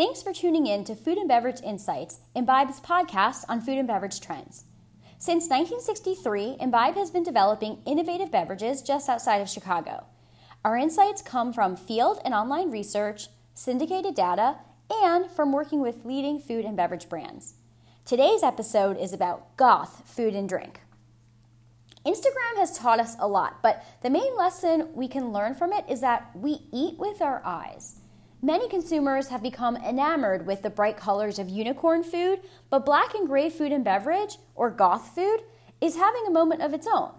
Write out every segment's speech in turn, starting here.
Thanks for tuning in to Food and Beverage Insights, Imbibe's podcast on food and beverage trends. Since 1963, Imbibe has been developing innovative beverages just outside of Chicago. Our insights come from field and online research, syndicated data, and from working with leading food and beverage brands. Today's episode is about goth food and drink. Instagram has taught us a lot, but the main lesson we can learn from it is that we eat with our eyes. Many consumers have become enamored with the bright colors of unicorn food, but black and gray food and beverage, or goth food, is having a moment of its own.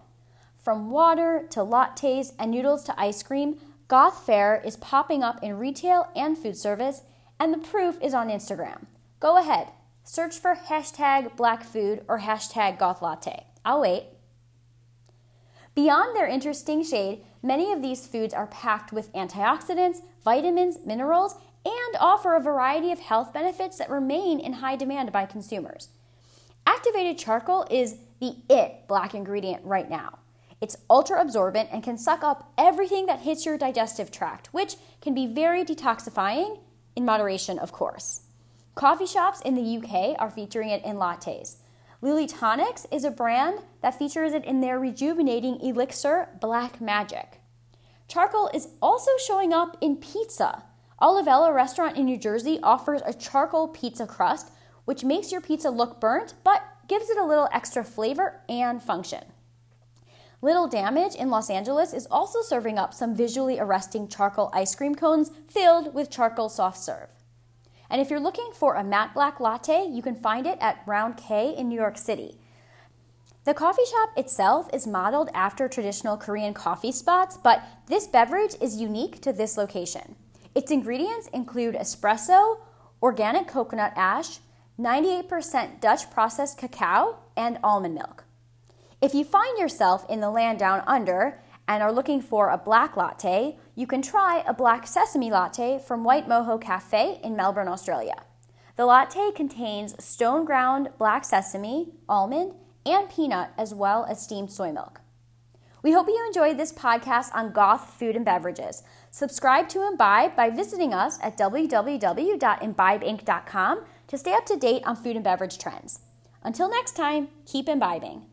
From water to lattes and noodles to ice cream, goth fare is popping up in retail and food service, and the proof is on Instagram. Go ahead, search for hashtag black food or hashtag goth latte. I'll wait. Beyond their interesting shade, many of these foods are packed with antioxidants, vitamins, minerals, and offer a variety of health benefits that remain in high demand by consumers. Activated charcoal is the it black ingredient right now. It's ultra absorbent and can suck up everything that hits your digestive tract, which can be very detoxifying, in moderation, of course. Coffee shops in the UK are featuring it in lattes. Lily Tonics is a brand that features it in their rejuvenating elixir, Black Magic. Charcoal is also showing up in pizza. Olivella restaurant in New Jersey offers a charcoal pizza crust, which makes your pizza look burnt but gives it a little extra flavor and function. Little Damage in Los Angeles is also serving up some visually arresting charcoal ice cream cones filled with charcoal soft serve. And if you're looking for a matte black latte, you can find it at Round K in New York City. The coffee shop itself is modeled after traditional Korean coffee spots, but this beverage is unique to this location. Its ingredients include espresso, organic coconut ash, 98% Dutch processed cacao, and almond milk. If you find yourself in the land down under and are looking for a black latte, you can try a black sesame latte from White Mojo Cafe in Melbourne, Australia. The latte contains stone ground black sesame, almond, and peanut, as well as steamed soy milk. We hope you enjoyed this podcast on goth food and beverages. Subscribe to Imbibe by visiting us at www.imbibeinc.com to stay up to date on food and beverage trends. Until next time, keep imbibing.